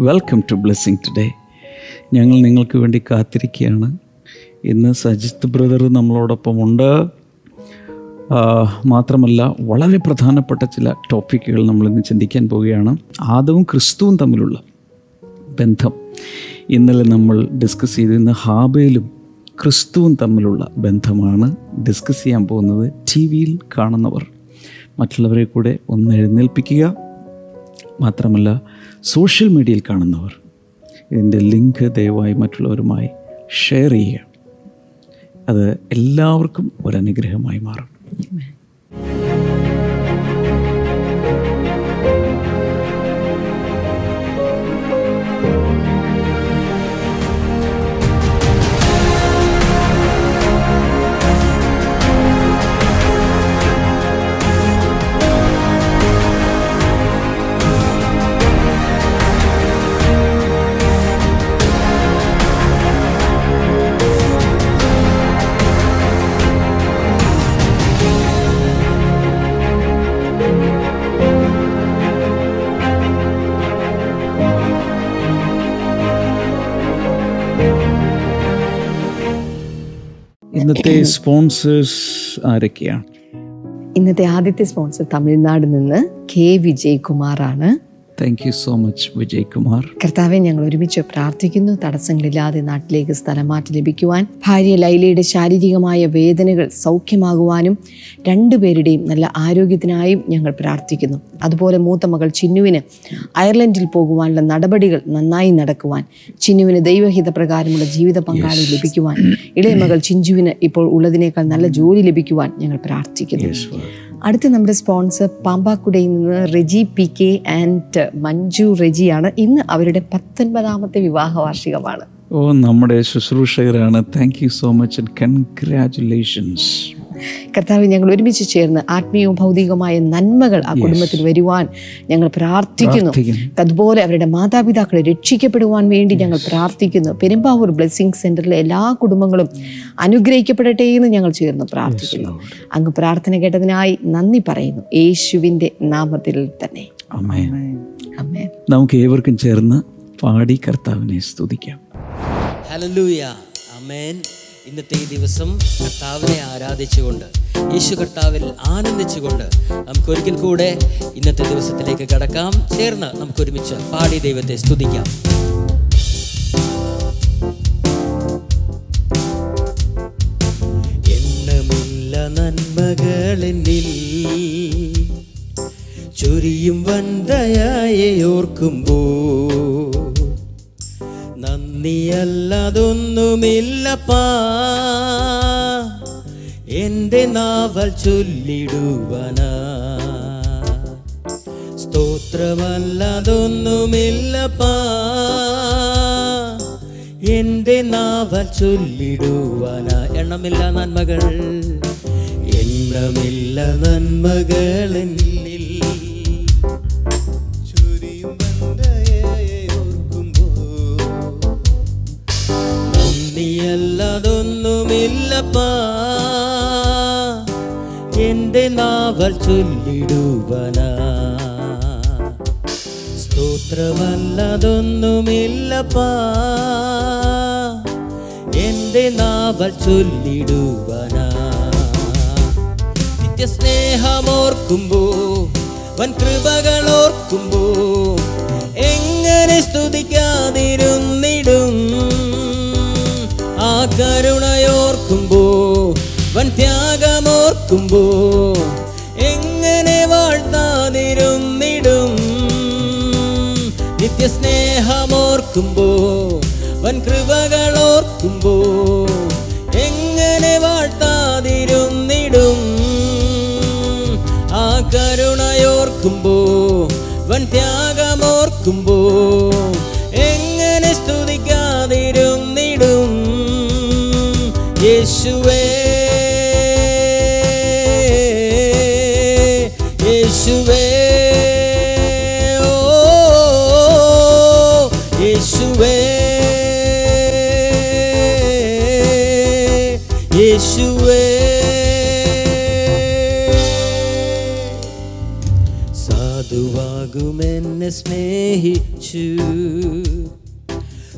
Welcome to blessing today ഞങ്ങൾ നിങ്ങൾക്ക് വേണ്ടി കാത്തിരിക്കുകയാണ്. ഇന്ന് സജിത്ത് ബ്രദർ നമ്മളോടൊപ്പം ഉണ്ട്. മാത്രമല്ല വളരെ പ്രധാനപ്പെട്ട ചില ടോപ്പിക്കുകൾ നമ്മളിന്ന് ചിന്തിക്കാൻ പോവുകയാണ്. ആദവും ക്രിസ്തുവും തമ്മിലുള്ള ബന്ധം. ഇന്നലെ നമ്മൾ ഡിസ്കസ് ചെയ്ത് ഇന്ന് ഹാബയിലും ക്രിസ്തുവും തമ്മിലുള്ള ബന്ധമാണ് ഡിസ്കസ് ചെയ്യാൻ പോകുന്നത് ടി വിയിൽ കാണുന്നവർ. മറ്റുള്ളവരെ കൂടെ ഒന്ന് എഴുന്നേൽപ്പിക്കുക. മാത്രമല്ല സോഷ്യൽ മീഡിയയിൽ കാണുന്നവർ ഇതിന്റെ ലിങ്ക് ദയവായി മറ്റുള്ളവരുമായി ഷെയർ ചെയ്യുക. അത് എല്ലാവർക്കും ഒരനുഗ്രഹമായി മാറും. ഇന്നത്തെ സ്പോൺസേഴ്സ് ആരൊക്കെയാണ് ഇന്നത്തെ ആദ്യത്തെ സ്പോൺസർ തമിഴ്നാട് നിന്ന് കെ. വിജയ് കുമാറാണ് thank you so much Vijay Kumar കർത്താവെ ഞങ്ങൾ ഒരുമിച്ച് പ്രാർത്ഥിക്കുന്നു. തടസ്സങ്ങളില്ലാതെ നാട്ടിലേക്ക് സ്ഥലമാറ്റം ലഭിക്കുവാൻ ഭാര്യ ലൈലയുടെ ശാരീരികമായ വേദനകൾ സൗഖ്യമാകുവാനും രണ്ടുപേരുടെയും നല്ല ആരോഗ്യത്തിനായും ഞങ്ങൾ പ്രാർത്ഥിക്കുന്നു. അതുപോലെ മൂത്ത മകൾ ചിന്നുവിന് അയർലൻഡിൽ പോകുവാനുള്ള നടപടികൾ നന്നായി നടക്കുവാൻ ചിന്നുവിന് ദൈവഹിത പ്രകാരമുള്ള ജീവിത പങ്കാളി ലഭിക്കുവാൻ ഇളയ മകൾ ചിഞ്ചുവിന് ഇപ്പോൾ ഉള്ളതിനേക്കാൾ നല്ല ജോലി ലഭിക്കുവാൻ ഞങ്ങൾ പ്രാർത്ഥിക്കുന്നു. അടുത്ത നമ്മുടെ സ്പോൺസർ പാമ്പാക്കുടയിൽ നിന്ന് Reji P K and Manju റെജിയാണ്. ഇന്ന് അവരുടെ പത്തൊൻപതാമത്തെ വിവാഹ വാർഷികമാണ് ഓ നമ്മുടെ ശുശ്രൂഷകരാണ്. Thank you so much and congratulations കർത്താവ് ഞങ്ങൾ ഒരുമിച്ച് ചേർന്ന് ആത്മീയവും ഭൗതികവുമായ നന്മകൾ ആ കുടുംബത്തിൽ വരുവാൻ ഞങ്ങൾ പ്രാർത്ഥിക്കുന്നു. അതുപോലെ അവരുടെ മാതാപിതാക്കളെ രക്ഷിക്കപ്പെടുവാൻ വേണ്ടി ഞങ്ങൾ പ്രാർത്ഥിക്കുന്നു. പെരുമ്പാവൂർ ബ്ലെസ്സിംഗ് സെന്ററിലെ എല്ലാ കുടുംബങ്ങളും അനുഗ്രഹിക്കപ്പെടട്ടെ എന്ന് ഞങ്ങൾ ചേർന്ന് പ്രാർത്ഥിക്കുന്നു. അങ്ങ് പ്രാർത്ഥന കേട്ടതിനായി നന്ദി പറയുന്നു. യേശുവിന്റെ നാമത്തിൽ തന്നെ. നമുക്ക് ഏവർക്കും ചേർന്ന് പാടി കർത്താവിനെ സ്തുതിക്കാം. ഹലലൂയ അമേൻ ഇന്നത്തെ ഈ ദിവസം കർത്താവിനെ ആരാധിച്ചുകൊണ്ട് യേശു കർത്താവിൽ ആനന്ദിച്ചുകൊണ്ട് നമുക്ക് ഒരിക്കൽ കൂടെ ഇന്നത്തെ ദിവസത്തിലേക്ക് കടക്കാം. ചേർന്ന് നമുക്ക് ഒരുമിച്ച് പാടി ദൈവത്തെ സ്തുതിക്കാം. നന്മകളെന്നിൽ ചൊരിയും വന്തയായ ഓർക്കുമ്പോ നന്ദിയല്ലതൊന്നുമില്ലപ്പാ എന്റെ നാവൽ ചൊല്ലിടുവന. സ്തോത്രമല്ലതൊന്നുമില്ലപ്പാ. എന്റെ നാവൽ ചൊല്ലിടുവന. എണ്ണമില്ല നന്മകൾ എണ്ണമില്ല നന്മകൾ എന്നിൽ നന്ദിയല്ലതൊന്നുമില്ലപ്പാ എന്റെ നാവൽ ചൊല്ലിടുവനാ. സ്തോത്രമല്ലതൊന്നുമില്ലപ്പാ. എന്റെ നാവൽ ചൊല്ലിടുവനാ. നിത്യസ്നേഹമോർക്കുമ്പോ വൻ കൃപകളോർക്കുമ്പോ എങ്ങനെ സ്തുതിക്കാതിരുന്നിടും. കരുണയോർക്കുമ്പോ വൻ ത്യാഗമോർക്കുമ്പോ എങ്ങനെ വാഴ്ത്താതിരുന്നിടും നിത്യസ്നേഹമോർക്കുമ്പോ വൻ കൃപകളോർക്കുമ്പോ എങ്ങനെ വാഴ്ത്താതിരുന്നിടും ആ കരുണയോർക്കുമ്പോ വൻ ത്യാഗമോർക്കുമ്പോ എങ്ങനെ യേശുവേ യേശുവേ ഓ യേശുവേ യേശുവേ സാധുവാകുമെന്നെ സ്നേഹിച്ചോരേ സ്നേഹിച്ചു.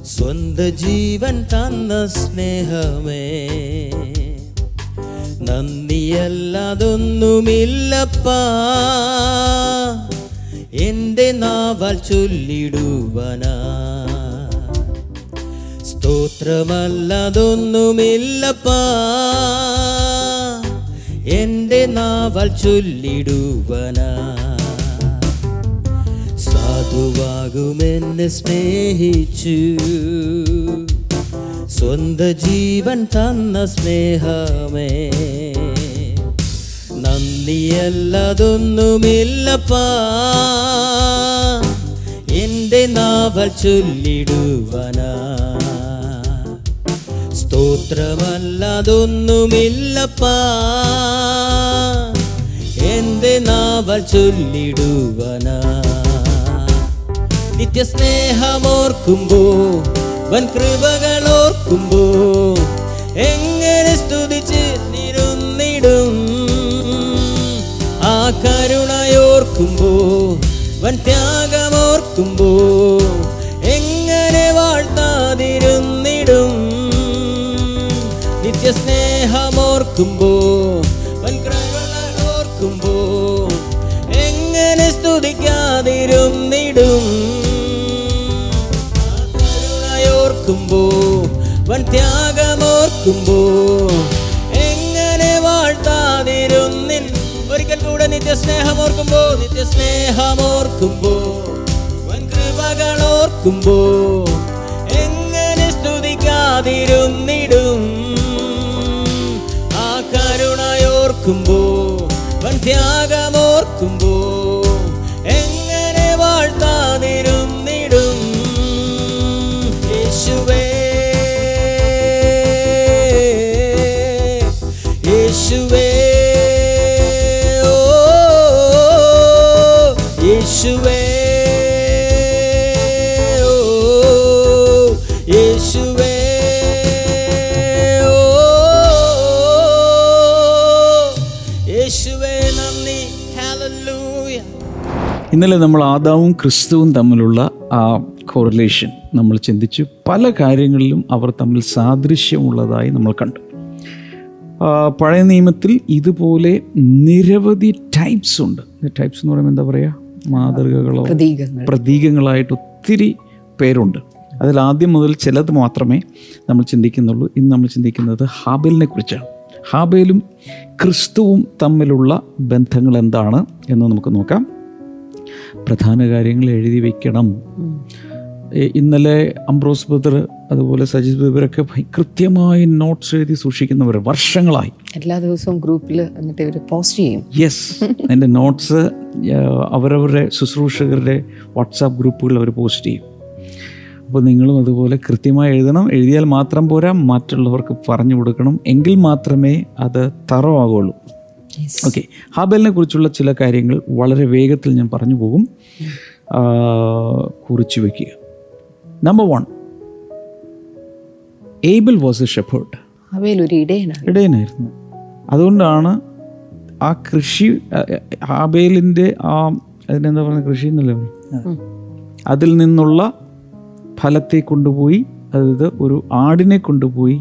സ്വന്ത ജീവൻ തന്ന സ്നേഹമേ. നന്ദിയല്ലാതൊന്നുമില്ലപ്പാ എന്റെ നാവൽ ചൊല്ലിടുവനാ. സ്തോത്രമല്ലതൊന്നുമില്ലപ്പാ. എന്റെ നാവൽ ചൊല്ലിടുവനാ. സാധുവാകുമെന്നെ സ്നേഹിച്ചു. സ്വന്ത ജീവൻ തന്ന സ്നേഹമേ. നന്ദിയല്ലതൊന്നുമില്ലപ്പാ എന്റെ നാവൽ ചൊല്ലിടുവനാ. സ്തോത്രമല്ലതൊന്നുമില്ലപ്പാ. എന്റെ നാവൽ ചൊല്ലിടുവനാ. നിത്യസ്നേഹമോർക്കുമ്പോ വൻ കൃപകൾ ഓർക്കുമ്പോ എങ്ങനെ സ്തുതിച്ച് നിരുന്നിടും. കരുണയോർക്കുമ്പോ വൻ ത്യാഗമോർക്കുമ്പോ എങ്ങനെ വാഴ്ത്താതിരുന്നിടും? നിത്യസ്നേഹമോർക്കുമ്പോ വൻ കൃപകൾ ഓർക്കുമ്പോ എങ്ങനെ സ്തുതിക്കാതിരുന്നിടും? കരുണയോർക്കുമ്പോ വൻ ത്യാഗമോർക്കുമ്പോ നിത്യസ്നേഹമോർക്കുമ്പോ നിത്യസ്നേഹമോർക്കുമ്പോ വൻ കൃപകൾ ഓർക്കുമ്പോ എങ്ങനെ സ്തുതിക്കാതിരുന്നിടും? ആ കരുണയോർക്കുമ്പോ വൻ ത്യാഗമോർക്കുമ്പോ ഇന്നലെ നമ്മൾ ആദാവും ക്രിസ്തുവും തമ്മിലുള്ള ആ കോറിലേഷൻ നമ്മൾ ചിന്തിച്ചു. പല കാര്യങ്ങളിലും അവർ തമ്മിൽ സാദൃശ്യമുള്ളതായി നമ്മൾ കണ്ടു. പഴയ നിയമത്തിൽ ഇതുപോലെ നിരവധി ടൈപ്സ് ഉണ്ട്. ടൈപ്സ് എന്ന് പറയുമ്പോൾ എന്താ പറയുക മാതൃകകളോ പ്രതീകങ്ങളായിട്ട് ഒത്തിരി പേരുണ്ട്. അതിൽ ആദ്യം മുതൽ ചിലത് മാത്രമേ നമ്മൾ ചിന്തിക്കുന്നുള്ളൂ. ഇന്ന് നമ്മൾ ചിന്തിക്കുന്നത് ഹാബേലിനെ കുറിച്ചാണ്. ഹാബേലും ക്രിസ്തുവും തമ്മിലുള്ള ബന്ധങ്ങൾ എന്താണ് എന്ന് നമുക്ക് നോക്കാം. പ്രധാന കാര്യങ്ങൾ എഴുതി വെക്കണം. ഇന്നലെ അംബ്രോസ് ബദർ അതുപോലെ സജിത് ബദറൊക്കെ കൃത്യമായി നോട്ട്സ് എഴുതി സൂക്ഷിക്കുന്നവർ വർഷങ്ങളായി. എല്ലാ ദിവസവും ഗ്രൂപ്പിൽ എന്നിട്ട് ഇവർ പോസ്റ്റ് ചെയ്യും. യെസ് എന്റെ നോട്ട്സ് അവരവരുടെ ശുശ്രൂഷകരുടെ വാട്സാപ്പ് ഗ്രൂപ്പുകളിൽ അവർ പോസ്റ്റ് ചെയ്യും. അപ്പോൾ നിങ്ങളും അതുപോലെ കൃത്യമായി എഴുതണം. എഴുതിയാൽ മാത്രം പോരാ മറ്റുള്ളവർക്ക് പറഞ്ഞു കൊടുക്കണം. എങ്കിൽ മാത്രമേ അത് തറവാകുള്ളൂ. ഓക്കെ ഹാബലിനെ കുറിച്ചുള്ള ചില കാര്യങ്ങൾ വളരെ വേഗത്തിൽ ഞാൻ പറഞ്ഞു പോകും. കുറിച്ചു വയ്ക്കുക number one Abel was a shepherd ഇടയനായിരുന്നു. അതുകൊണ്ടാണ് ആ കൃഷി ആബേലിന്റെ ആ അതിനെന്താ പറയുക കൃഷി എന്നല്ലേ അതിൽ നിന്നുള്ള ഫലത്തെ കൊണ്ടുപോയി അതായത് ഒരു ആടിനെ കൊണ്ടുപോയി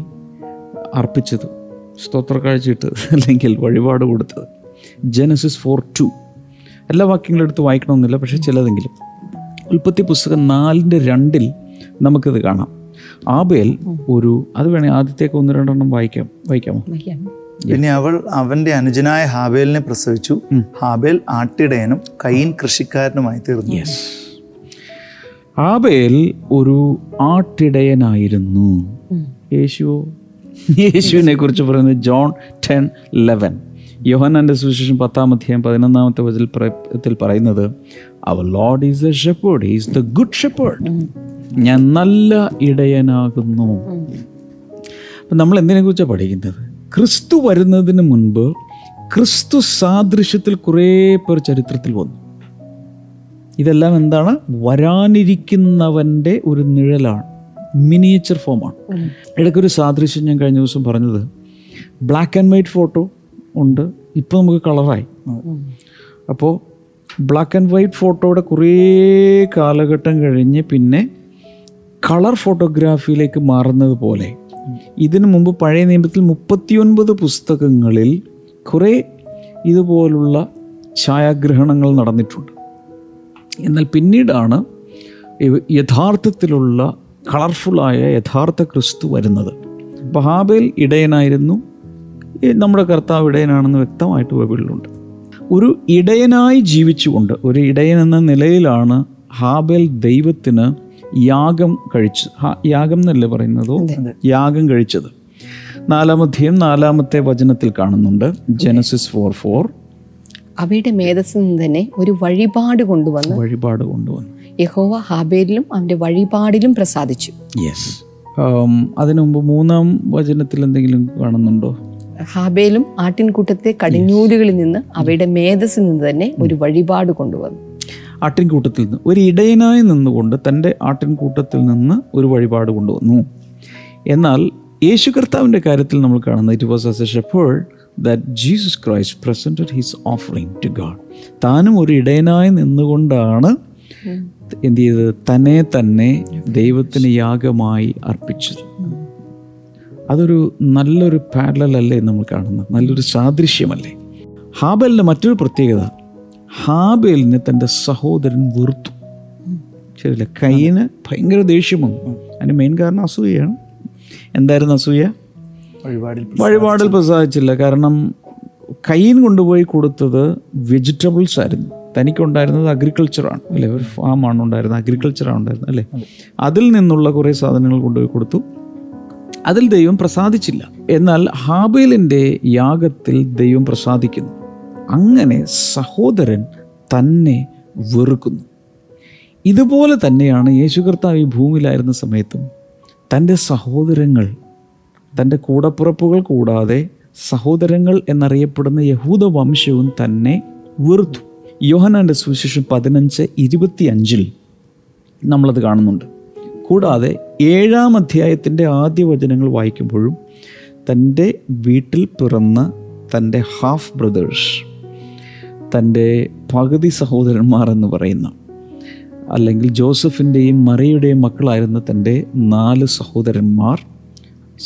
അർപ്പിച്ചത്. സ്തോത്ര കാഴ്ചയിട്ടത് അല്ലെങ്കിൽ വഴിപാട് കൊടുത്തത്. ജനസിസ് ഫോർ ടു എല്ലാ വാക്യങ്ങളും എടുത്ത് വായിക്കണമെന്നില്ല പക്ഷേ ചിലതെങ്കിലും. ഉൽപ്പത്തി പുസ്തകം നാലിന്റെ രണ്ടിൽ നമുക്കിത് കാണാം. ആബേൽ ഒരു അത് വേണേ ആദ്യത്തേക്ക് ഒന്ന് രണ്ടെണ്ണം വായിക്കാം വായിക്കാമോ? വയ്ക്കാം. പിന്നെ അവൾ അവന്റെ അനുജനായ ഹാബേലിനെ പ്രസവിച്ചു. ഹാബേൽ ആട്ടിടയനും കൈൻ കൃഷിക്കാരനുമായി തീർന്നു. യെസ് ആബേൽ ഒരു ആട്ടിടയനായിരുന്നു. യേശു യേശുവിനെ കുറിച്ച് പറയുന്നത് ജോൺ ടെൻ ലെവൻ. യോഹന്നാന്റെ സുവിശേഷം പത്താം അധ്യായം പതിനൊന്നാമത്തെ വചനത്തിൽ പറയുന്നത് our Lord is a shepherd is the good shepherd ഞാൻ നല്ല ഇടയനാകുന്നു. അപ്പം നമ്മൾ എന്തിനെ കുറിച്ചാണ് പഠിക്കുന്നത്? ക്രിസ്തു വരുന്നതിന് മുൻപ് ക്രിസ്തു സാദൃശ്യത്തിൽ കുറേ പേർ ചരിത്രത്തിൽ വന്നു. ഇതെല്ലാം എന്താണ്? വരാനിരിക്കുന്നവന്റെ ഒരു നിഴലാണ്. മിനിയേച്ചർ ഫോമാണ്. ഇടയ്ക്കൊരു സാദൃശ്യം ഞാൻ കഴിഞ്ഞ ദിവസം പറഞ്ഞത് ബ്ലാക്ക് ആൻഡ് വൈറ്റ് ഫോട്ടോ ഉണ്ട് ഇപ്പോൾ നമുക്ക് കളറായി അപ്പോൾ ബ്ലാക്ക് ആൻഡ് വൈറ്റ് ഫോട്ടോയുടെ കുറേ കാലഘട്ടം കഴിഞ്ഞ് പിന്നെ കളർ ഫോട്ടോഗ്രാഫിയിലേക്ക് മാറുന്നത് പോലെ ഇതിനു മുമ്പ് പഴയ നിയമത്തിൽ മുപ്പത്തിയൊൻപത് പുസ്തകങ്ങളിൽ കുറേ ഇതുപോലുള്ള ഛായാഗ്രഹണങ്ങൾ നടന്നിട്ടുണ്ട്. എന്നാൽ പിന്നീടാണ് യഥാർത്ഥത്തിലുള്ള കളർഫുള്ളായ യഥാർത്ഥ ക്രിസ്തു വരുന്നത്. അപ്പോൾ ഹാബേൽ ഇടയനായിരുന്നു. നമ്മുടെ കർത്താവ് ഇടയനാണെന്ന് വ്യക്തമായിട്ട് ബൈബിളിലുണ്ട്. ഒരു ഇടയനായി ജീവിച്ചുകൊണ്ട് ഒരു ഇടയൻ എന്ന നിലയിലാണ് ഹാബേൽ ദൈവത്തിന് യാഗം കഴിച്ച് യാഗം എന്നല്ലേ പറയുന്നതോ? യാഗം കഴിച്ചത്. നാലാമധ്യം നാലാമത്തെ വചനത്തിൽ കാണുന്നുണ്ട്. Genesis four four. അവയുടെ മേധസ്സിൽ നിന്ന് തന്നെ ഒരു വഴിപാട് കൊണ്ടുവന്ന് വഴിപാട് കൊണ്ടുവന്നു. യഹോവ ഹാബേലിലും അവന്റെ വഴിപാടിലും പ്രസാദിച്ചു. യെസ് അതിനു മുമ്പ് മൂന്നാം വചനത്തിൽ എന്തെങ്കിലും കാണുന്നുണ്ടോ? ഹാബേലും ആട്ടിൻകൂട്ടത്തെ കടിഞ്ഞൂലുകളിൽ നിന്ന് അവയുടെ മേധസ്സിൽ നിന്ന് തന്നെ ഒരു വഴിപാട് കൊണ്ടുവന്നു. ആട്ടിൻകൂട്ടത്തിൽ നിന്ന് ഒരു ഇടയനായി നിന്നുകൊണ്ട് തന്റെ ആട്ടിൻകൂട്ടത്തിൽ നിന്ന് ഒരു വഴിപാട് കൊണ്ടുവന്നു. എന്നാൽ യേശു കർത്താവിന്റെ കാര്യത്തിൽ നമ്മൾ കാണുന്നത് it was as a shepherd that Jesus Christ presented his offering to God താനും ഒരു ഇടയനായി നിന്നുകൊണ്ടാണ് എന്ത് ചെയ്തത്? തന്നെ തന്നെ ദൈവത്തിന് യാഗമായി അർപ്പിച്ചത്. അതൊരു നല്ലൊരു പാരലൽ അല്ലേ നമ്മൾ കാണുന്നത്? നല്ലൊരു സാദൃശ്യമല്ലേ? ഹാബലിന്റെ മറ്റൊരു പ്രത്യേകത. ഹാബേലിനെ തന്റെ സഹോദരൻ വെറുത്തു. ശരിയല്ല? കൈന് ഭയങ്കര ദേഷ്യം വന്നു. അതിന് മെയിൻ കാരണം അസൂയയാണ്. എന്തായിരുന്നു അസൂയ? വഴിപാടിൽ പ്രസാദിച്ചില്ല. കാരണം കൈൻ കൊണ്ടുപോയി കൊടുത്തത് വെജിറ്റബിൾസ് ആയിരുന്നു. തനിക്കുണ്ടായിരുന്നത് അഗ്രികൾച്ചറാണ് അല്ലേ? ഒരു ഫാമാണ് ഉണ്ടായിരുന്നത് അഗ്രികൾച്ചറാണ് ഉണ്ടായിരുന്നത് അല്ലേ? അതിൽ നിന്നുള്ള കുറേ സാധനങ്ങൾ കൊണ്ടുപോയി കൊടുത്തു. അതിൽ ദൈവം പ്രസാദിച്ചില്ല. എന്നാൽ ഹാബേലിന്റെ യാഗത്തിൽ ദൈവം പ്രസാദിക്കുന്നു. അങ്ങനെ സഹോദരൻ തന്നെ വെറുക്കുന്നു. ഇതുപോലെ തന്നെയാണ് യേശു കർത്താവ് ഈ ഭൂമിയിലായിരുന്ന സമയത്തും തന്റെ സഹോദരങ്ങൾ തന്റെ കൂടപ്പുറപ്പുകൾ കൂടാതെ സഹോദരങ്ങൾ എന്നറിയപ്പെടുന്ന യഹൂദ വംശവും തന്നെ വെറുത്തു. യോഹനാന്റെ സുവിശേഷം പതിനഞ്ച് ഇരുപത്തി അഞ്ചിൽ നമ്മളത് കാണുന്നുണ്ട്. കൂടാതെ ഏഴാം അധ്യായത്തിന്റെ ആദ്യ വചനങ്ങൾ വായിക്കുമ്പോഴും തന്റെ വീട്ടിൽ പിറന്ന തന്റെ ഹാഫ് ബ്രദേഴ്സ് തന്റെ പകുതി സഹോദരന്മാർ എന്ന് പറയുന്ന അല്ലെങ്കിൽ ജോസഫിന്റെയും മറിയുടെയും മക്കളായിരുന്ന തന്റെ നാല് സഹോദരന്മാർ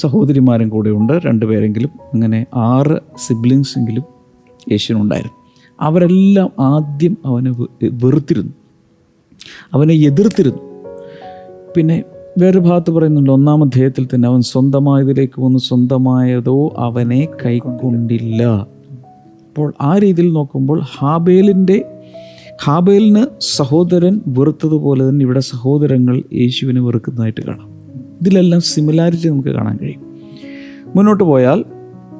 സഹോദരിമാരും കൂടെ ഉണ്ട് രണ്ടുപേരെങ്കിലും അങ്ങനെ ആറ് സിബ്ലിങ്സ് എങ്കിലും യേശുവിനുണ്ടായിരുന്നു. അവരെല്ലാം ആദ്യം അവനെ വെറുത്തിരുന്നു. അവനെ എതിർത്തിരുന്നു. പിന്നെ വേറെ ഭാഗത്ത് പറയുന്നുണ്ട് ഒന്നാം അധ്യായത്തിൽ തന്നെ അവൻ സ്വന്തമായതിലേക്ക് വന്ന് സ്വന്തമായതോ അവനെ കൈക്കൊണ്ടില്ല. അപ്പോൾ ആ രീതിയിൽ നോക്കുമ്പോൾ ഹാബേലിന്റെ ഹാബേലിന് സഹോദരൻ വെറുത്തതുപോലെ തന്നെ ഇവിടെ സഹോദരങ്ങൾ യേശുവിനെ വെറുക്കുന്നതായിട്ട് കാണാം. ഇതിലെല്ലാം സിമിലാരിറ്റി നമുക്ക് കാണാൻ കഴിയും. മുന്നോട്ട് പോയാൽ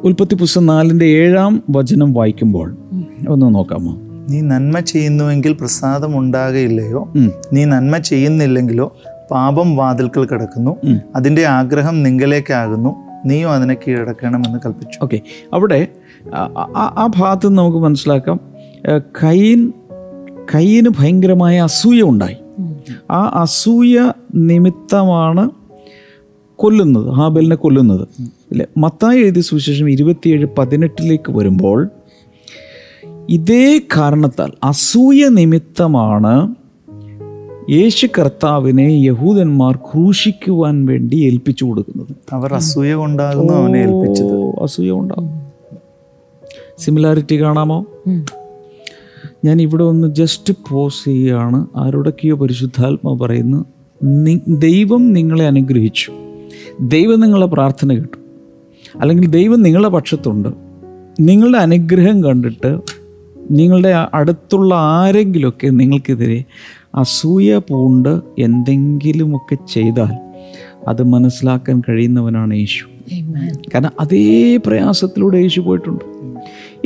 ഉൽപ്പത്തി പുസ്തകം നാലിന്റെ ഏഴാം വചനം വായിക്കുമ്പോൾ ഒന്ന് നോക്കാമോ? നീ നന്മ ചെയ്യുന്നുവെങ്കിൽ പ്രസാദം ഉണ്ടാകയില്ലയോ? നീ നന്മ ചെയ്യുന്നില്ലെങ്കിലോ പാപം വാതിൽക്കൽ കിടക്കുന്നു. അതിന്റെ അതിന്റെ ആഗ്രഹം നിങ്കലേക്കാകുന്നു നീയും അതിനെ കീഴടക്കണമെന്ന് കൽപ്പിച്ചു. ഓക്കെ. അവിടെ ആ- ഭാഗത്ത് നിന്ന് നമുക്ക് മനസ്സിലാക്കാം. കൈൻ കൈയിന് ഭയങ്കരമായ അസൂയ ഉണ്ടായി. ആ അസൂയ നിമിത്തമാണ് കൊല്ലുന്നത് ഹാബലിനെ കൊല്ലുന്നത്. ഇല്ലേ മത്തായി എഴുതിയ സുവിശേഷം ഇരുപത്തിയേഴ് പതിനെട്ടിലേക്ക് വരുമ്പോൾ ഇതേ കാരണത്താൽ അസൂയ നിമിത്തമാണ് യേശു കർത്താവിനെ യഹൂദന്മാർ ക്രൂശിക്കുവാൻ വേണ്ടി ഏൽപ്പിച്ചു കൊടുക്കുന്നത്. അവർ അസൂയ കൊണ്ടാകുന്നു അവനെ ഏൽപ്പിച്ചത്. അസൂയ കൊണ്ടാകും. സിമിലാരിറ്റി കാണാമോ? ഞാൻ ഇവിടെ ഒന്ന് ജസ്റ്റ് പോസ് ചെയ്യുകയാണ്. ആരോടൊക്കെയോ പരിശുദ്ധാത്മ പറയുന്നു ദൈവം നിങ്ങളെ അനുഗ്രഹിച്ചു. ദൈവം നിങ്ങളെ പ്രാർത്ഥന കേട്ടു. അല്ലെങ്കിൽ ദൈവം നിങ്ങളുടെ പക്ഷത്തുണ്ട്. നിങ്ങളുടെ അനുഗ്രഹം കണ്ടിട്ട് നിങ്ങളുടെ അടുത്തുള്ള ആരെങ്കിലുമൊക്കെ നിങ്ങൾക്കെതിരെ അസൂയ പൂണ്ട് എന്തെങ്കിലുമൊക്കെ ചെയ്താൽ അത് മനസ്സിലാക്കാൻ കഴിയുന്നവനാണ് യേശു. കാരണം അതേ പ്രയാസത്തിലൂടെ യേശു പോയിട്ടുണ്ട്.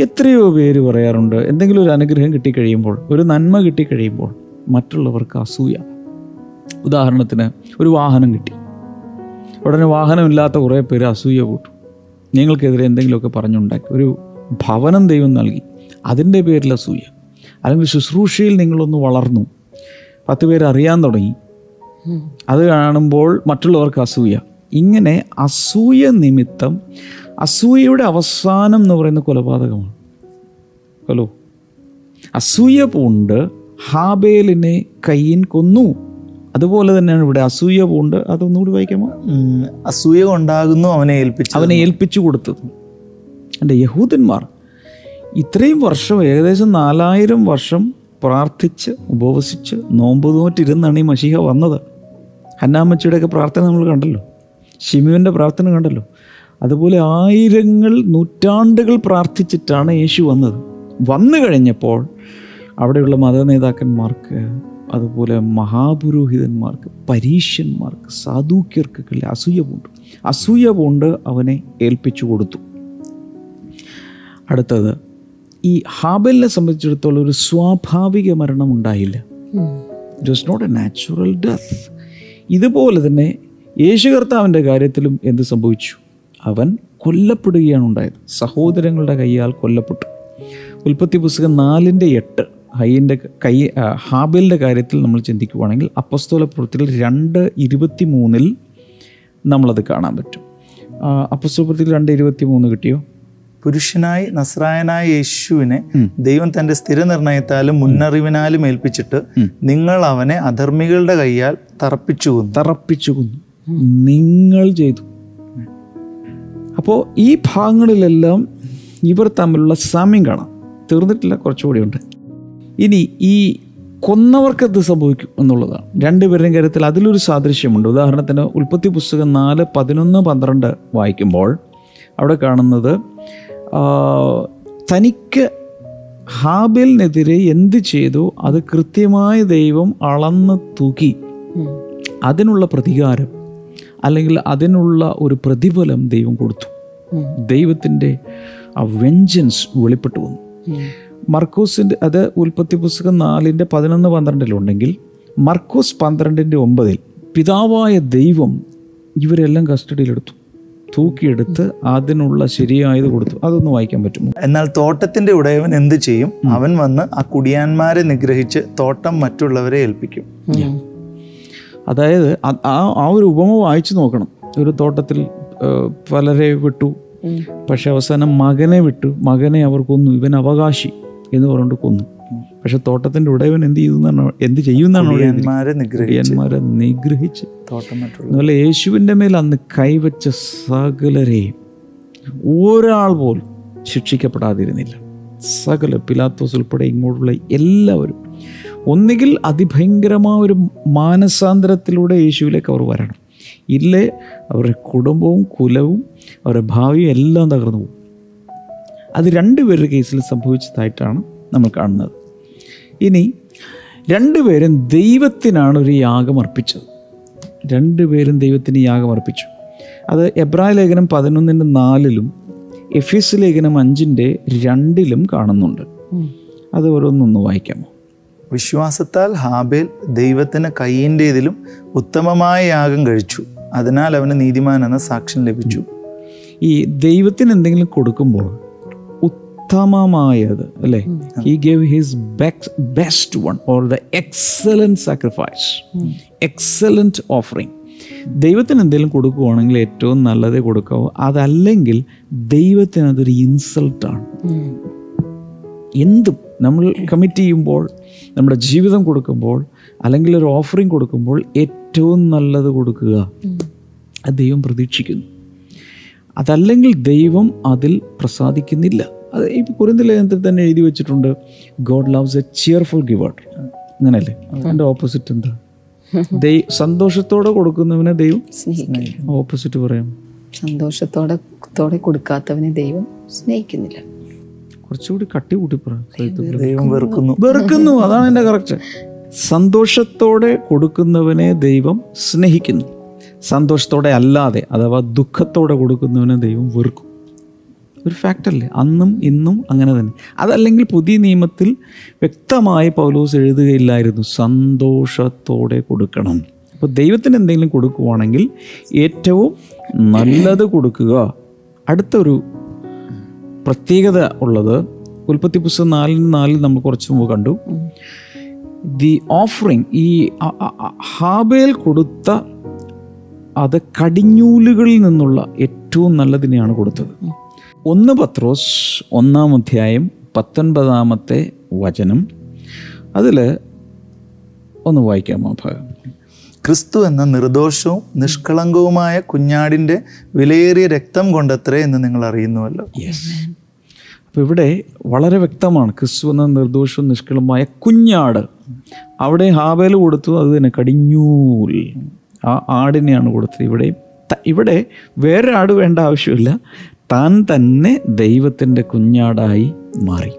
എത്രയോ പേര് പറയാറുണ്ട് എന്തെങ്കിലും ഒരു അനുഗ്രഹം കിട്ടിക്കഴിയുമ്പോൾ ഒരു നന്മ കിട്ടിക്കഴിയുമ്പോൾ മറ്റുള്ളവർക്ക് അസൂയ. ഉദാഹരണത്തിന് ഒരു വാഹനം കിട്ടി. ഉടനെ വാഹനമില്ലാത്ത കുറേ പേര് അസൂയ കൂട്ടും. നിങ്ങൾക്കെതിരെ എന്തെങ്കിലുമൊക്കെ പറഞ്ഞുണ്ടാക്കി ഒരു ഭവനം ദൈവം നൽകി അതിന്റെ പേരിൽ അസൂയ. അല്ലെങ്കിൽ ശുശ്രൂഷയിൽ നിങ്ങളൊന്ന് വളർന്നു. പത്ത് പേര് അറിയാൻ തുടങ്ങി. അത് കാണുമ്പോൾ മറ്റുള്ളവർക്ക് അസൂയ. ഇങ്ങനെ അസൂയ നിമിത്തം അസൂയയുടെ അവസാനം എന്ന് പറയുന്ന കൊലപാതകമാണ്. ഹലോ. അസൂയ പൂണ്ട് ഹാബേലിനെ കയ്യിൻ കൊന്നു. അതുപോലെ തന്നെയാണ് ഇവിടെ അസൂയ പൂണ്ട് അതൊന്നുകൂടി വായിക്കാമോ? അസൂയ ഉണ്ടാകുന്നു അവനെ ഏൽപ്പിച്ചു അവനെ ഏൽപ്പിച്ചു കൊടുത്തത്. എന്റെ യഹൂദന്മാർ ഇത്രയും വർഷം ഏകദേശം നാലായിരം വർഷം പ്രാർത്ഥിച്ച് ഉപവസിച്ച് നോമ്പ് നോറ്റിരുന്നാണ് ഈ മഷിഹ വന്നത്. ഹന്നാമ്മച്ചിയുടെയൊക്കെ പ്രാർത്ഥന നമ്മൾ കണ്ടല്ലോ. ഷിമുവിന്റെ പ്രാർത്ഥന കണ്ടല്ലോ. അതുപോലെ ആയിരങ്ങൾ നൂറ്റാണ്ടുകൾ പ്രാർത്ഥിച്ചിട്ടാണ് യേശു വന്നത്. വന്നു കഴിഞ്ഞപ്പോൾ അവിടെയുള്ള മതനേതാക്കന്മാർക്ക് അതുപോലെ മഹാപുരോഹിതന്മാർക്ക് പരീഷ്യന്മാർക്ക് സാധൂക്യർക്കൊക്കെ അസൂയ പൂണ്ടു അസൂയ പൂണ്ട് അവനെ ഏൽപ്പിച്ചു കൊടുത്തു. അടുത്തത് ഈ ഹാബലിനെ സംബന്ധിച്ചിടത്തോളം ഒരു സ്വാഭാവിക മരണം ഉണ്ടായില്ല. It was not a natural death ഇതുപോലെ തന്നെ യേശു കർത്താവിന്റെ കാര്യത്തിലും എന്ത് സംഭവിച്ചു? അവൻ കൊല്ലപ്പെടുകയാണ് ഉണ്ടായത്. സഹോദരങ്ങളുടെ കൈയാൽ കൊല്ലപ്പെട്ടു. ഉൽപ്പത്തി പുസ്തകം നാലിന്റെ എട്ട്. ഹൈന്റെ കൈ ഹാബിലിന്റെ കാര്യത്തിൽ നമ്മൾ ചിന്തിക്കുവാണെങ്കിൽ അപ്പസ്തോല പ്രവൃത്തിയിൽ രണ്ട് ഇരുപത്തി മൂന്നിൽ നമ്മളത് കാണാൻ പറ്റും. അപ്പസ്തോല പ്രവൃത്തിയിൽ രണ്ട് ഇരുപത്തി മൂന്ന് കിട്ടിയോ? പുരുഷനായി നസ്രായനായ യേശുവിനെ ദൈവം തന്റെ സ്ഥിരനിർണയത്താലും മുന്നറിവിനാലും ഏൽപ്പിച്ചിട്ട് നിങ്ങൾ അവനെ അധർമ്മികളുടെ കൈയാൽ തറപ്പിച്ചു തറപ്പിച്ചു കൊന്നു നിങ്ങൾ ചെയ്തു. അപ്പോൾ ഈ ഭാഗങ്ങളിലെല്ലാം ഇവർ തമ്മിലുള്ള സാമ്യം കാണാം. തീർന്നിട്ടില്ല കുറച്ചുകൂടി ഉണ്ട്. ഇനി ഈ കൊന്നവർക്ക് എന്ത് സംഭവിക്കും എന്നുള്ളതാണ്. രണ്ടുപേരുടെയും കാര്യത്തിൽ അതിലൊരു സാദൃശ്യമുണ്ട്. ഉദാഹരണത്തിന് ഉൽപ്പത്തി പുസ്തകം നാല് പതിനൊന്ന് പന്ത്രണ്ട് വായിക്കുമ്പോൾ അവിടെ കാണുന്നത് തനിക്ക് ഹാബിലിനെതിരെ എന്ത് ചെയ്തു? അത് കൃത്യമായ ദൈവം അളന്ന് തൂക്കി. അതിനുള്ള പ്രതികാരം അല്ലെങ്കിൽ അതിനുള്ള ഒരു പ്രതിഫലം ദൈവം കൊടുത്തു. ദൈവത്തിന്റെ ആ വെഞ്ചൻസ് വെളിപ്പെട്ടു വന്നു. മർക്കോസിന്റെ അത് ഉൽപ്പത്തി പുസ്തകം നാലിന്റെ പതിനൊന്ന് പന്ത്രണ്ടിലുണ്ടെങ്കിൽ മർക്കോസ് പന്ത്രണ്ടിന്റെ ഒമ്പതിൽ പിതാവായ ദൈവം ഇവരെല്ലാം കസ്റ്റഡിയിലെടുത്തു തൂക്കിയെടുത്ത് അതിനുള്ള ശരിയായത് കൊടുത്തു. അതൊന്ന് വായിക്കാൻ പറ്റുമോ? എന്നാൽ തോട്ടത്തിന്റെ ഉടയവൻ എന്ത് ചെയ്യും? അവൻ വന്ന് ആ കുടിയാന്മാരെ നിഗ്രഹിച്ച് തോട്ടം മറ്റുള്ളവരെ ഏൽപ്പിക്കും. അതായത് ആ- ആ ആ ഒരു ഉപമ വായിച്ചു നോക്കണം. ഒരു തോട്ടത്തിൽ പലരെ വിട്ടു. പക്ഷെ അവസാനം മകനെ വിട്ടു. മകനെ അവർക്കൊന്നും ഇവൻ അവകാശി. എന്ന് പറഞ്ഞുകൊണ്ട് കൊന്നു. പക്ഷെ തോട്ടത്തിന്റെ ഉടയവൻ എന്ത് ചെയ്യുന്നതാണ് എന്ത് ചെയ്യുന്നതാണ് നിഗ്രഹിച്ച്. നിഗ്രഹിച്ച്. അതുപോലെ യേശുവിന്റെ മേൽ അന്ന് കൈവച്ച സകലരെയും ഒരാൾ പോലും ശിക്ഷിക്കപ്പെടാതിരുന്നില്ല. സകല പിലാത്തോസ് ഉൾപ്പെടെ ഇങ്ങോട്ടുള്ള എല്ലാവരും. ഒന്നുകിൽ അതിഭയങ്കരമായ ഒരു മാനസാന്തരത്തിലൂടെ യേശുവിലേക്ക് അവർ വരണം. ഇല്ലേ അവരുടെ കുടുംബവും കുലവും അവരുടെ ഭാവിയും എല്ലാം തകർന്നു പോകും. അത് രണ്ടുപേരുടെ കേസിൽ സംഭവിച്ചതായിട്ടാണ് നമ്മൾ കാണുന്നത്. ഇനി രണ്ടുപേരും ദൈവത്തിനാണ് ഒരു യാഗം അർപ്പിച്ചത്. രണ്ടുപേരും ദൈവത്തിന് യാഗം അർപ്പിച്ചു. അത് എബ്രായ ലേഖനം പതിനൊന്നിന്റെ നാലിലും എഫീസ് ലേഖനം അഞ്ചിന്റെ രണ്ടിലും കാണുന്നുണ്ട്. അത് ഓരോന്നൊന്ന് വായിക്കാമോ? വിശ്വാസത്താൽ ഹാബേൽ ദൈവത്തിന് കയ്യിന്റെതിലും ഉത്തമമായ യാഗം കഴിച്ചു. അതിനാൽ അവന് നീതിമാൻ എന്ന സാക്ഷ്യം ലഭിച്ചു. ഈ ദൈവത്തിന് എന്തെങ്കിലും കൊടുക്കുമ്പോൾ ഉത്തമമായത് അല്ലേ? He gave his best one or the excellent sacrifice excellent offering ദൈവത്തിന് എന്തെങ്കിലും കൊടുക്കുവാണെങ്കിൽ ഏറ്റവും നല്ലതേ കൊടുക്കാവൂ. അതല്ലെങ്കിൽ ദൈവത്തിന് അതൊരു ഇൻസൾട്ടാണ് എന്തും നമ്മൾ കമ്മിറ്റ് ചെയ്യുമ്പോൾ നമ്മുടെ ജീവിതം കൊടുക്കുമ്പോൾ അല്ലെങ്കിൽ ഒരു ഓഫറിങ് കൊടുക്കുമ്പോൾ ഏറ്റവും നല്ലത് കൊടുക്കുക. അത് ദൈവം പ്രതീക്ഷിക്കുന്നു. അതല്ലെങ്കിൽ ദൈവം അതിൽ പ്രസാദിക്കുന്നില്ല. അത് ഇപ്പോൾ കുറിന്ത ലേഖനത്തിൽ തന്നെ എഴുതി വെച്ചിട്ടുണ്ട്. God loves a cheerful giver അങ്ങനെയല്ലേ? അതിന്റെ ഓപ്പോസിറ്റ് എന്താ? ദൈ സന്തോഷത്തോടെ കൊടുക്കുന്നവനെ ദൈവം ഓപ്പോസിറ്റ് പറയാം. സന്തോഷത്തോടെ തോടെ കൊടുക്കാത്തവനെ ദൈവം സ്നേഹിക്കുന്നില്ല. കുറച്ചുകൂടി കട്ടി കൂട്ടി പറയാം ദൈവം വെറുക്കുന്നു. വെറുക്കുന്നു. അതാണ് എന്റെ കറക്റ്റ് സന്തോഷത്തോടെ കൊടുക്കുന്നവനെ ദൈവം സ്നേഹിക്കുന്നു. സന്തോഷത്തോടെ അല്ലാതെ അഥവാ ദുഃഖത്തോടെ കൊടുക്കുന്നവനെ ദൈവം വെറുക്കും. ഒരു ഫാക്ടറല്ലേ അന്നും ഇന്നും അങ്ങനെ തന്നെ. അതല്ലെങ്കിൽ പുതിയ നിയമത്തിൽ വ്യക്തമായി പൗലോസ് എഴുതുകയില്ലായിരുന്നു സന്തോഷത്തോടെ കൊടുക്കണം. അപ്പോൾ ദൈവത്തിന് എന്തെങ്കിലും കൊടുക്കുവാണെങ്കിൽ ഏറ്റവും നല്ലത് കൊടുക്കുക. അടുത്തൊരു പ്രത്യേകത ഉള്ളത് ഉൽപ്പത്തി പുസ്തകം നാലിന് നാലിൽ നമ്മൾ കുറച്ച് മുമ്പ് കണ്ടു. ദി ഓഫറിങ് ഈ ഹാബേൽ കൊടുത്ത അത് കടിഞ്ഞൂലുകളിൽ നിന്നുള്ള ഏറ്റവും നല്ലതിനെയാണ് കൊടുത്തത്. ഒന്ന് പത്രോസ് ഒന്നാം അധ്യായം പത്തൊൻപതാമത്തെ വചനം. അതിൽ ഒന്ന് വായിക്കാമോ ഭാഗം ക്രിസ്തു എന്ന നിർദോഷവും നിഷ്കളങ്കവുമായ കുഞ്ഞാടിന്റെ വിലയേറിയ രക്തം കൊണ്ടത്രേ എന്ന് നിങ്ങൾ അറിയുന്നുവല്ലോ. യെസ് അപ്പോൾ ഇവിടെ വളരെ വ്യക്തമാണ് ക്രിസ്തു എന്ന നിർദോഷവും നിഷ്കളമായ കുഞ്ഞാട്. അവിടെ ഹാബേൽ കൊടുത്തു അത് തന്നെ കടിഞ്ഞൂൽ. ആ ആടിനെയാണ് കൊടുത്തത് ഇവിടെ. ഇവിടെ വേറൊരാട് വേണ്ട ആവശ്യമില്ല. താൻ തന്നെ ദൈവത്തിന്റെ കുഞ്ഞാടായി മാറി.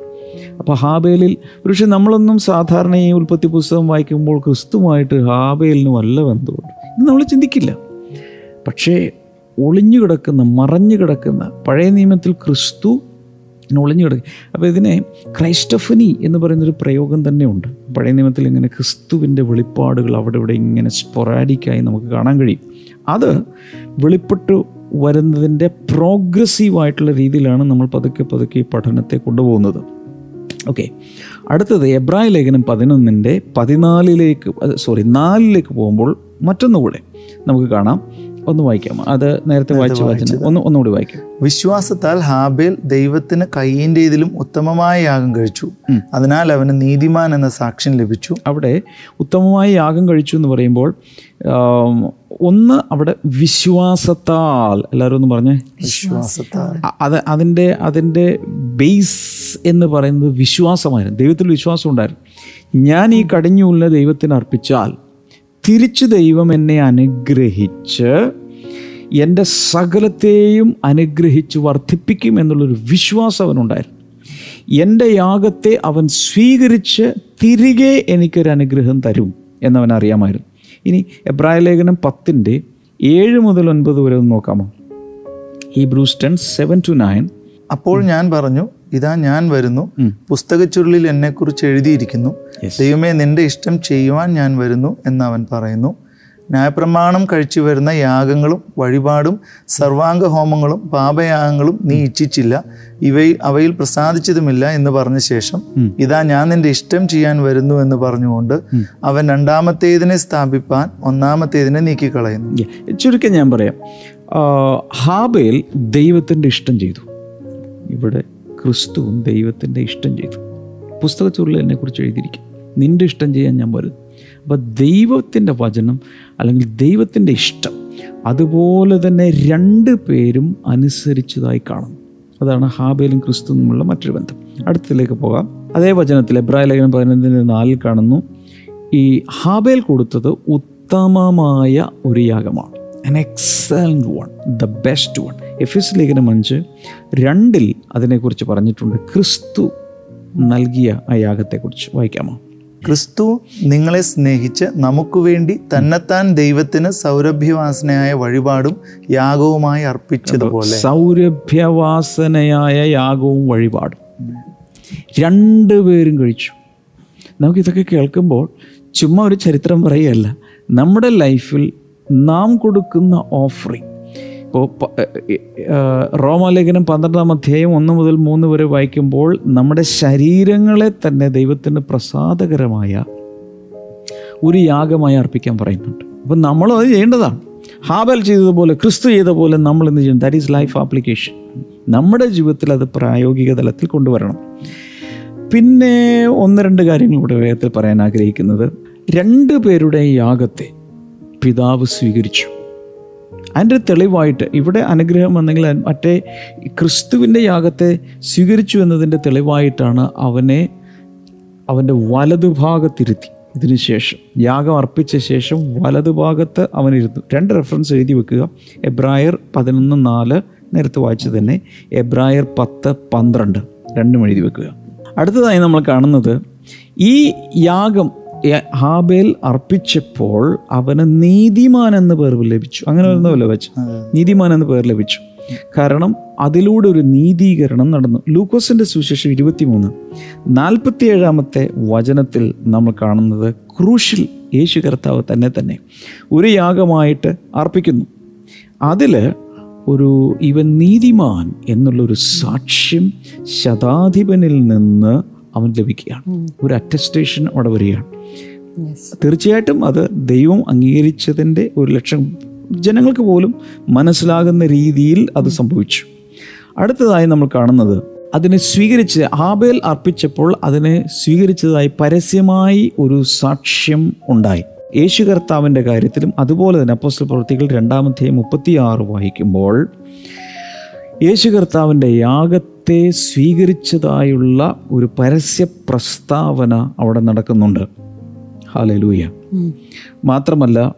അപ്പോൾ ഹാബേലിൽ പക്ഷെ നമ്മളൊന്നും സാധാരണ ഈ ഉൽപ്പത്തി പുസ്തകം വായിക്കുമ്പോൾ ക്രിസ്തുമായിട്ട് ഹാബേലിനും അല്ല ബന്ധമുണ്ട്. ഇത് നമ്മൾ ചിന്തിക്കില്ല. പക്ഷേ ഒളിഞ്ഞു കിടക്കുന്ന മറഞ്ഞു കിടക്കുന്ന പഴയ നിയമത്തിൽ ക്രിസ്തു ഒളിഞ്ഞു കിടക്കും അപ്പോൾ ഇതിനെ ക്രൈസ്റ്റഫനി എന്ന് പറയുന്നൊരു പ്രയോഗം തന്നെയുണ്ട്. പഴയ നിയമത്തിൽ ഇങ്ങനെ ക്രിസ്തുവിന്റെ വെളിപ്പാടുകൾ അവിടെ ഇവിടെ ഇങ്ങനെ സ്പൊറാഡിക്കായി നമുക്ക് കാണാൻ കഴിയും. അത് വെളിപ്പെട്ടു വരുന്നതിന്റെ പ്രോഗ്രസീവായിട്ടുള്ള രീതിയിലാണ് നമ്മൾ പതുക്കെ പതുക്കെ ഈ പഠനത്തെ കൊണ്ടുപോകുന്നത്. ഓക്കെ. അടുത്തത് എബ്രായ ലേഖനം പതിനൊന്നിന്റെ പതിനാലിലേക്ക് സോറി നാലിലേക്ക് പോകുമ്പോൾ മറ്റൊന്നുകൂടെ നമുക്ക് കാണാം. ഒന്ന് വായിക്കാം. അത് നേരത്തെ വായിച്ച വചനം. ഒന്ന് ഒന്നുകൂടി വായിക്കാം. വിശ്വാസത്താൽ ഹാബേൽ ദൈവത്തിന് കയ്യിന്റെതിലും ഉത്തമമായ യാഗം കഴിച്ചു. അതിനാൽ അവന് നീതിമാൻ എന്ന സാക്ഷ്യം ലഭിച്ചു. അവിടെ ഉത്തമമായ യാഗം കഴിച്ചു എന്ന് പറയുമ്പോൾ ഒന്ന് അവിടെ വിശ്വാസത്താൽ. എല്ലാവരും ഒന്ന് പറഞ്ഞേ. വിശ്വാസത്താൽ. അത് അതിന്റെ അതിന്റെ ബേസ് എന്ന് പറയുന്നത് വിശ്വാസമായിരുന്നു. ദൈവത്തിൽ വിശ്വാസം ഉണ്ടായിരുന്നു. ഞാൻ ഈ കടിഞ്ഞൂലിനെ ദൈവത്തിന് അർപ്പിച്ചാൽ തിരിച്ചു ദൈവം എന്നെ അനുഗ്രഹിച്ച് എന്റെ സകലത്തെയും അനുഗ്രഹിച്ച് വർദ്ധിപ്പിക്കും എന്നുള്ളൊരു വിശ്വാസം അവനുണ്ടായിരുന്നു. എന്റെ യാഗത്തെ അവൻ സ്വീകരിച്ച് തിരികെ എനിക്കൊരു അനുഗ്രഹം തരും എന്നവൻ അറിയാമായിരുന്നു ഇനി എബ്രായ ലേഖനം പത്തിന്റെ ഏഴ് മുതൽ ഒൻപത് വരെ ഒന്ന് നോക്കാമോ? ഈ ടെൻ സെവൻ ടു നയൻ അപ്പോൾ ഞാൻ പറഞ്ഞു ഇതാ ഞാൻ വരുന്നു പുസ്തക ചുരുളിൽ എന്നെക്കുറിച്ച് എഴുതിയിരിക്കുന്നു. ദൈവമേ നിന്റെ ഇഷ്ടം ചെയ്യുവാൻ ഞാൻ വരുന്നു എന്ന് അവൻ പറയുന്നു. ന്യായപ്രമാണം കഴിച്ചു വരുന്ന യാഗങ്ങളും വഴിപാടും സർവാംഗ ഹോമങ്ങളും പാപയാഗങ്ങളും നീ ഇച്ഛിച്ചില്ല. ഇവയിൽ അവയിൽ പ്രസാദിച്ചതുമില്ല എന്ന് പറഞ്ഞ ശേഷം ഇതാ ഞാൻ നിന്റെ ഇഷ്ടം ചെയ്യാൻ വരുന്നു എന്ന് പറഞ്ഞുകൊണ്ട് അവൻ രണ്ടാമത്തേതിനെ സ്ഥാപിപ്പാൻ ഒന്നാമത്തേതിനെ നീക്കിക്കളയുന്നു. കളയുന്നു ചുരുക്കം ഞാൻ പറയാം. ഹാബയിൽ ദൈവത്തിന്റെ ഇഷ്ടം ചെയ്തു. ഇവിടെ ക്രിസ്തുവും ദൈവത്തിന്റെ ഇഷ്ടം ചെയ്തു. പുസ്തകച്ചുരുളിൽ എന്നെക്കുറിച്ച് എഴുതിയിരിക്കും. നിന്റെ ഇഷ്ടം ചെയ്യാൻ ഞാൻ വരും അപ്പോൾ ദൈവത്തിന്റെ വചനം അല്ലെങ്കിൽ ദൈവത്തിന്റെ ഇഷ്ടം അതുപോലെ തന്നെ രണ്ട് പേരും അനുസരിച്ചതായി കാണുന്നു അതാണ് ഹാബേലും ക്രിസ്തു തമ്മിലുള്ള മറ്റൊരു ബന്ധം. അടുത്തതിലേക്ക് പോകാം. അതേ വചനത്തിൽ എബ്രായ ലേഖനം പതിനൊന്നിന് നാലിൽ കാണുന്നു ഈ ഹാബേൽ കൊടുത്തത് ഉത്തമമായ ഒരു യാഗമാണ്. An excellent one the best one Ephesians ലേഖനം അഞ്ച് രണ്ടിൽ അതിനെക്കുറിച്ച് പറഞ്ഞിട്ടുണ്ട്. ക്രിസ്തു നൽകിയ ആ യാഗത്തെക്കുറിച്ച് വായിക്കാമോ? ക്രിസ്തു നിങ്ങളെ സ്നേഹിച്ച് നമുക്ക് വേണ്ടി തന്നെത്താൻ ദൈവത്തിന് സൗരഭ്യവാസനയായ വഴിപാടും യാഗവുമായി അർപ്പിച്ചതുപോലെ. സൗരഭ്യവാസനയായ യാഗവും വഴിപാടും. രണ്ടുപേരും കഴിച്ചു. നമുക്കിതൊക്കെ കേൾക്കുമ്പോൾ ചുമ്മാ ഒരു ചരിത്രം പറയുകയല്ല. നമ്മുടെ ലൈഫിൽ നാം കൊടുക്കുന്ന ഓഫറിങ് ഇപ്പോൾ റോമാലേഖനം പന്ത്രണ്ടാം അധ്യായം ഒന്ന് മുതൽ മൂന്ന് വരെ വായിക്കുമ്പോൾ നമ്മുടെ ശരീരങ്ങളെ തന്നെ ദൈവത്തിന് പ്രസാദകരമായ ഒരു യാഗമായി അർപ്പിക്കാൻ പറയുന്നുണ്ട്. അപ്പം നമ്മൾ അത് ചെയ്യേണ്ടതാണ്. ഹാബൽ ചെയ്തതുപോലെ ക്രിസ്തു ചെയ്ത പോലെ നമ്മൾ എന്ത് ചെയ്യണം? ദാറ്റ് ഈസ് ലൈഫ് ആപ്ലിക്കേഷൻ നമ്മുടെ ജീവിതത്തിൽ അത് പ്രായോഗിക തലത്തിൽ കൊണ്ടുവരണം. പിന്നെ ഒന്ന് രണ്ട് കാര്യങ്ങൾ കൂടെ വേഗത്തിൽ പറയാൻ ആഗ്രഹിക്കുന്നത്. രണ്ട് പേരുടെ യാഗത്തെ പിതാവ് സ്വീകരിച്ചു. അതിന്റെ ഒരു തെളിവായിട്ട് ഇവിടെ അനുഗ്രഹം വന്നെങ്കിൽ മറ്റേ ക്രിസ്തുവിന്റെ യാഗത്തെ സ്വീകരിച്ചു എന്നതിന്റെ തെളിവായിട്ടാണ് അവനെ അവന്റെ വലതുഭാഗത്തിരുത്തി. ഇതിനു ശേഷം യാഗം അർപ്പിച്ച ശേഷം വലതുഭാഗത്ത് അവനിരുന്നു. രണ്ട് റെഫറൻസ് എഴുതി വെക്കുക. എബ്രായർ പതിനൊന്ന് നാല് നേരത്തെ വായിച്ചു തന്നെ. എബ്രായർ പത്ത് പന്ത്രണ്ട്. രണ്ടും എഴുതി വെക്കുക. അടുത്തതായി നമ്മൾ കാണുന്നത് ഈ യാഗം ഹാബേൽ അർപ്പിച്ചപ്പോൾ അവന് നീതിമാൻ എന്ന പേർ ലഭിച്ചു. അങ്ങനെ ഒന്നുമല്ല വെച്ച് നീതിമാൻ എന്ന പേർ ലഭിച്ചു. കാരണം അതിലൂടെ ഒരു നീതീകരണം നടന്നു. ലൂക്കോസിന്റെ സുവിശേഷം ഇരുപത്തിമൂന്ന്. നാൽപ്പത്തി ഏഴാമത്തെ വചനത്തിൽ നമ്മൾ കാണുന്നത് ക്രൂശിൽ യേശു കർത്താവ് തന്നെ തന്നെ ഒരു യാഗമായിട്ട് അർപ്പിക്കുന്നു. അതിൽ ഒരു ഇവൻ നീതിമാൻ എന്നുള്ളൊരു സാക്ഷ്യം ശതാധിപനിൽ നിന്ന് അവൻ ലഭിക്കുകയാണ്. ഒരു അറ്റസ്റ്റേഷൻ അവിടെ വരികയാണ്. തീർച്ചയായിട്ടും അത് ദൈവം അംഗീകരിച്ചതിന്റെ ഒരു ലക്ഷം ജനങ്ങൾക്ക് പോലും മനസ്സിലാകുന്ന രീതിയിൽ അത് സംഭവിച്ചു. അടുത്തതായി നമ്മൾ കാണുന്നത് അതിനെ സ്വീകരിച്ച് ആബേൽ അർപ്പിച്ചപ്പോൾ അതിനെ സ്വീകരിച്ചതായി പരസ്യമായി ഒരു സാക്ഷ്യം ഉണ്ടായി. യേശു കർത്താവിന്റെ കാര്യത്തിലും അതുപോലെ തന്നെ അപ്പോസ്റ്റൽ പ്രവൃത്തികൾ രണ്ടാമത്തെ മുപ്പത്തിയാറ് വായിക്കുമ്പോൾ യേശു കർത്താവിന്റെ യാഗത്തെ സ്വീകരിച്ചതായുള്ള ഒരു പരസ്യ പ്രസ്താവന അവിടെ നടക്കുന്നുണ്ട്. ഹാലലൂയ മാത്രമല്ല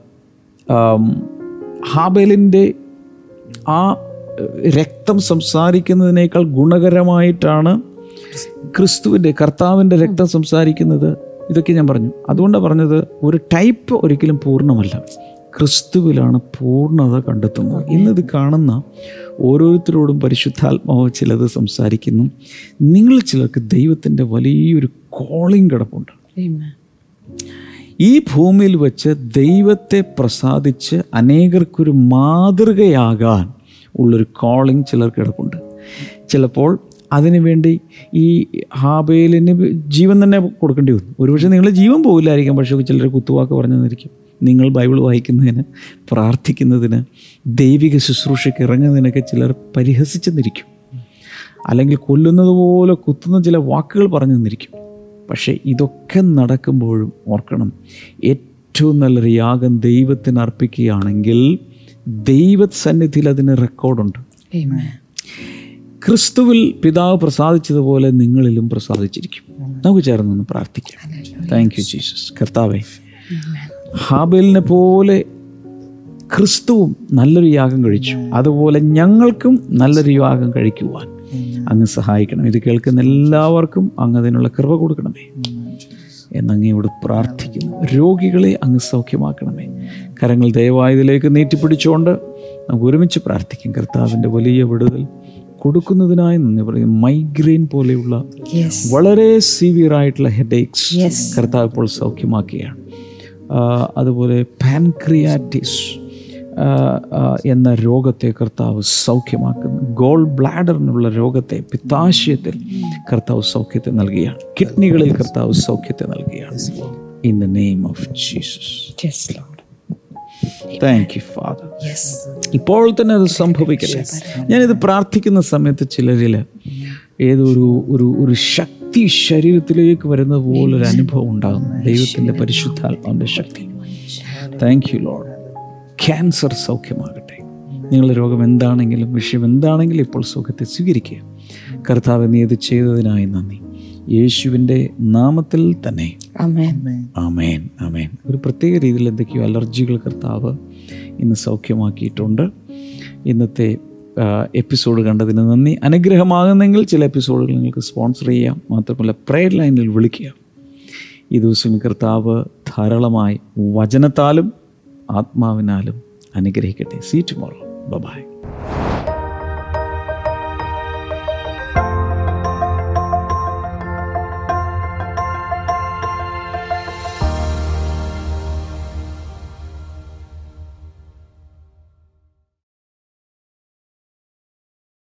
ഹാബേലിന്റെ ആ രക്തം സംസാരിക്കുന്നതിനേക്കാൾ ഗുണകരമായിട്ടാണ് ക്രിസ്തുവിന്റെ കർത്താവിന്റെ രക്തം സംസാരിക്കുന്നത്. ഇതൊക്കെ ഞാൻ പറഞ്ഞു. അതുകൊണ്ടാണ് പറഞ്ഞത് ഒരു ടൈപ്പ് ഒരിക്കലും പൂർണമല്ല. ക്രിസ്തുവിലാണ് പൂർണത കണ്ടെത്തുന്നത്. ഇന്നത് കാണുന്ന ഓരോരുത്തരോടും പരിശുദ്ധാത്മാവ് ചിലത് സംസാരിക്കുന്നു. നിങ്ങൾ ചിലർക്ക് ദൈവത്തിന്റെ വലിയൊരു കോളിംഗ് കിടപ്പുണ്ട്. ഈ ഭൂമിയിൽ വെച്ച് ദൈവത്തെ പ്രസാദിച്ച് അനേകർക്കൊരു മാതൃകയാകാൻ ഉള്ളൊരു കോളിംഗ് ചിലർക്ക് കിടപ്പുണ്ട്. ചിലപ്പോൾ അതിനുവേണ്ടി ഈ ഹാബേലിന് ജീവൻ തന്നെ കൊടുക്കേണ്ടി വന്നു. ഒരുപക്ഷെ നിങ്ങൾ ജീവൻ പോകില്ലായിരിക്കും പക്ഷേ ചിലർ കുത്തുവാക്ക് പറഞ്ഞു തന്നിരിക്കും നിങ്ങൾ ബൈബിൾ വായിക്കുന്നതിന് പ്രാർത്ഥിക്കുന്നതിന് ദൈവിക ശുശ്രൂഷയ്ക്ക് ഇറങ്ങുന്നതിനൊക്കെ ചിലർ പരിഹസിച്ചെന്നിരിക്കും. അല്ലെങ്കിൽ കൊല്ലുന്നത് പോലെ കുത്തുന്ന ചില വാക്കുകൾ പറഞ്ഞു തന്നിരിക്കും പക്ഷേ ഇതൊക്കെ നടക്കുമ്പോഴും ഓർക്കണം ഏറ്റവും നല്ലൊരു യാഗം ദൈവത്തിന് അർപ്പിക്കുകയാണെങ്കിൽ ദൈവസന്നിധിയിൽ അതിന് റെക്കോർഡുണ്ട്. ക്രിസ്തുവിൽ പിതാവ് പ്രസാദിച്ചതുപോലെ നിങ്ങളിലും പ്രസാദിച്ചിരിക്കും. നമുക്ക് ചേർന്നൊന്ന് പ്രാർത്ഥിക്കാം. താങ്ക് യു ജീസസ് കർത്താവേ ഹാബേലിനെ പോലെ ക്രിസ്തുവും നല്ലൊരു യാഗം കഴിച്ചു. അതുപോലെ ഞങ്ങൾക്കും നല്ലൊരു യാഗം കഴിക്കുവാൻ അങ്ങ് സഹായിക്കണം. ഇത് കേൾക്കുന്ന എല്ലാവർക്കും അങ്ങ് അതിനുള്ള കൃപ കൊടുക്കണമേ. എന്നങ്ങയോട് പ്രാർത്ഥിക്കുന്നു. രോഗികളെ അങ്ങ് സൗഖ്യമാക്കണമേ. കരങ്ങൾ ദയവായതിലേക്ക് നീട്ടിപ്പിടിച്ചുകൊണ്ട് നമുക്ക് ഒരുമിച്ച് പ്രാർത്ഥിക്കും. കർത്താവിന്റെ വലിയ വിടുതൽ കൊടുക്കുന്നതിനായി നന്ദി പറയും മൈഗ്രെയിൻ പോലെയുള്ള വളരെ സിവിയർ ആയിട്ടുള്ള. കർത്താവ് ഇപ്പോൾ സൗഖ്യമാക്കുകയാണ്. അതുപോലെ പാൻക്രിയാറ്റിസ് എന്ന രോഗത്തെ കർത്താവ് സൗഖ്യമാക്കുന്നു. ഗോൾ ബ്ലാഡറിനുള്ള രോഗത്തെ പിത്താശയത്തിൽ കർത്താവ് സൗഖ്യത്തെ നൽകുകയാണ്. കിഡ്നികളിൽ കർത്താവ് സൗഖ്യത്തെ നൽകുകയാണ്. In the name of Jesus. Thank you father. ഇപ്പോൾ തന്നെ അത് സംഭവിക്കട്ടെ. ഞാനിത് പ്രാർത്ഥിക്കുന്ന സമയത്ത് ചിലരിൽ ഏതൊരു ഒരു ഒരു ശക്തി ശരീരത്തിലേക്ക് വരുന്നത് പോലൊരു അനുഭവം ഉണ്ടാകും ദൈവത്തിന്റെ പരിശുദ്ധാത്മാവിന്റെ ശക്തി. താങ്ക് യു ലോഡ് ക്യാൻസർ സൗഖ്യമാകട്ടെ. നിങ്ങളുടെ രോഗം എന്താണെങ്കിലും വിഷയം എന്താണെങ്കിലും ഇപ്പോൾ സുഖത്തെ സ്വീകരിക്കുക. കർത്താവ് നീ ഇത് ചെയ്തതിനായി നന്ദി. യേശുവിന്റെ നാമത്തിൽ തന്നെ. അമേൻ ആമേൻ ആമേൻ ഒരു പ്രത്യേക രീതിയിൽ എന്തൊക്കെയോ അലർജികൾ കർത്താവ് ഇന്ന് സൗഖ്യമാക്കിയിട്ടുണ്ട്. ഇന്നത്തെ എപ്പിസോഡ് കണ്ടതിന് നന്ദി. അനുഗ്രഹമാകുന്നെങ്കിൽ ചില എപ്പിസോഡുകൾ നിങ്ങൾക്ക് സ്പോൺസർ ചെയ്യാം. മാത്രമല്ല പ്രയർ ലൈനിൽ വിളിക്കുക ഈ ദിവസം കർത്താവ് ധാരാളമായി വചനത്താലും ആത്മാവിനാലും അനുഗ്രഹിക്കട്ടെ. See tomorrow bye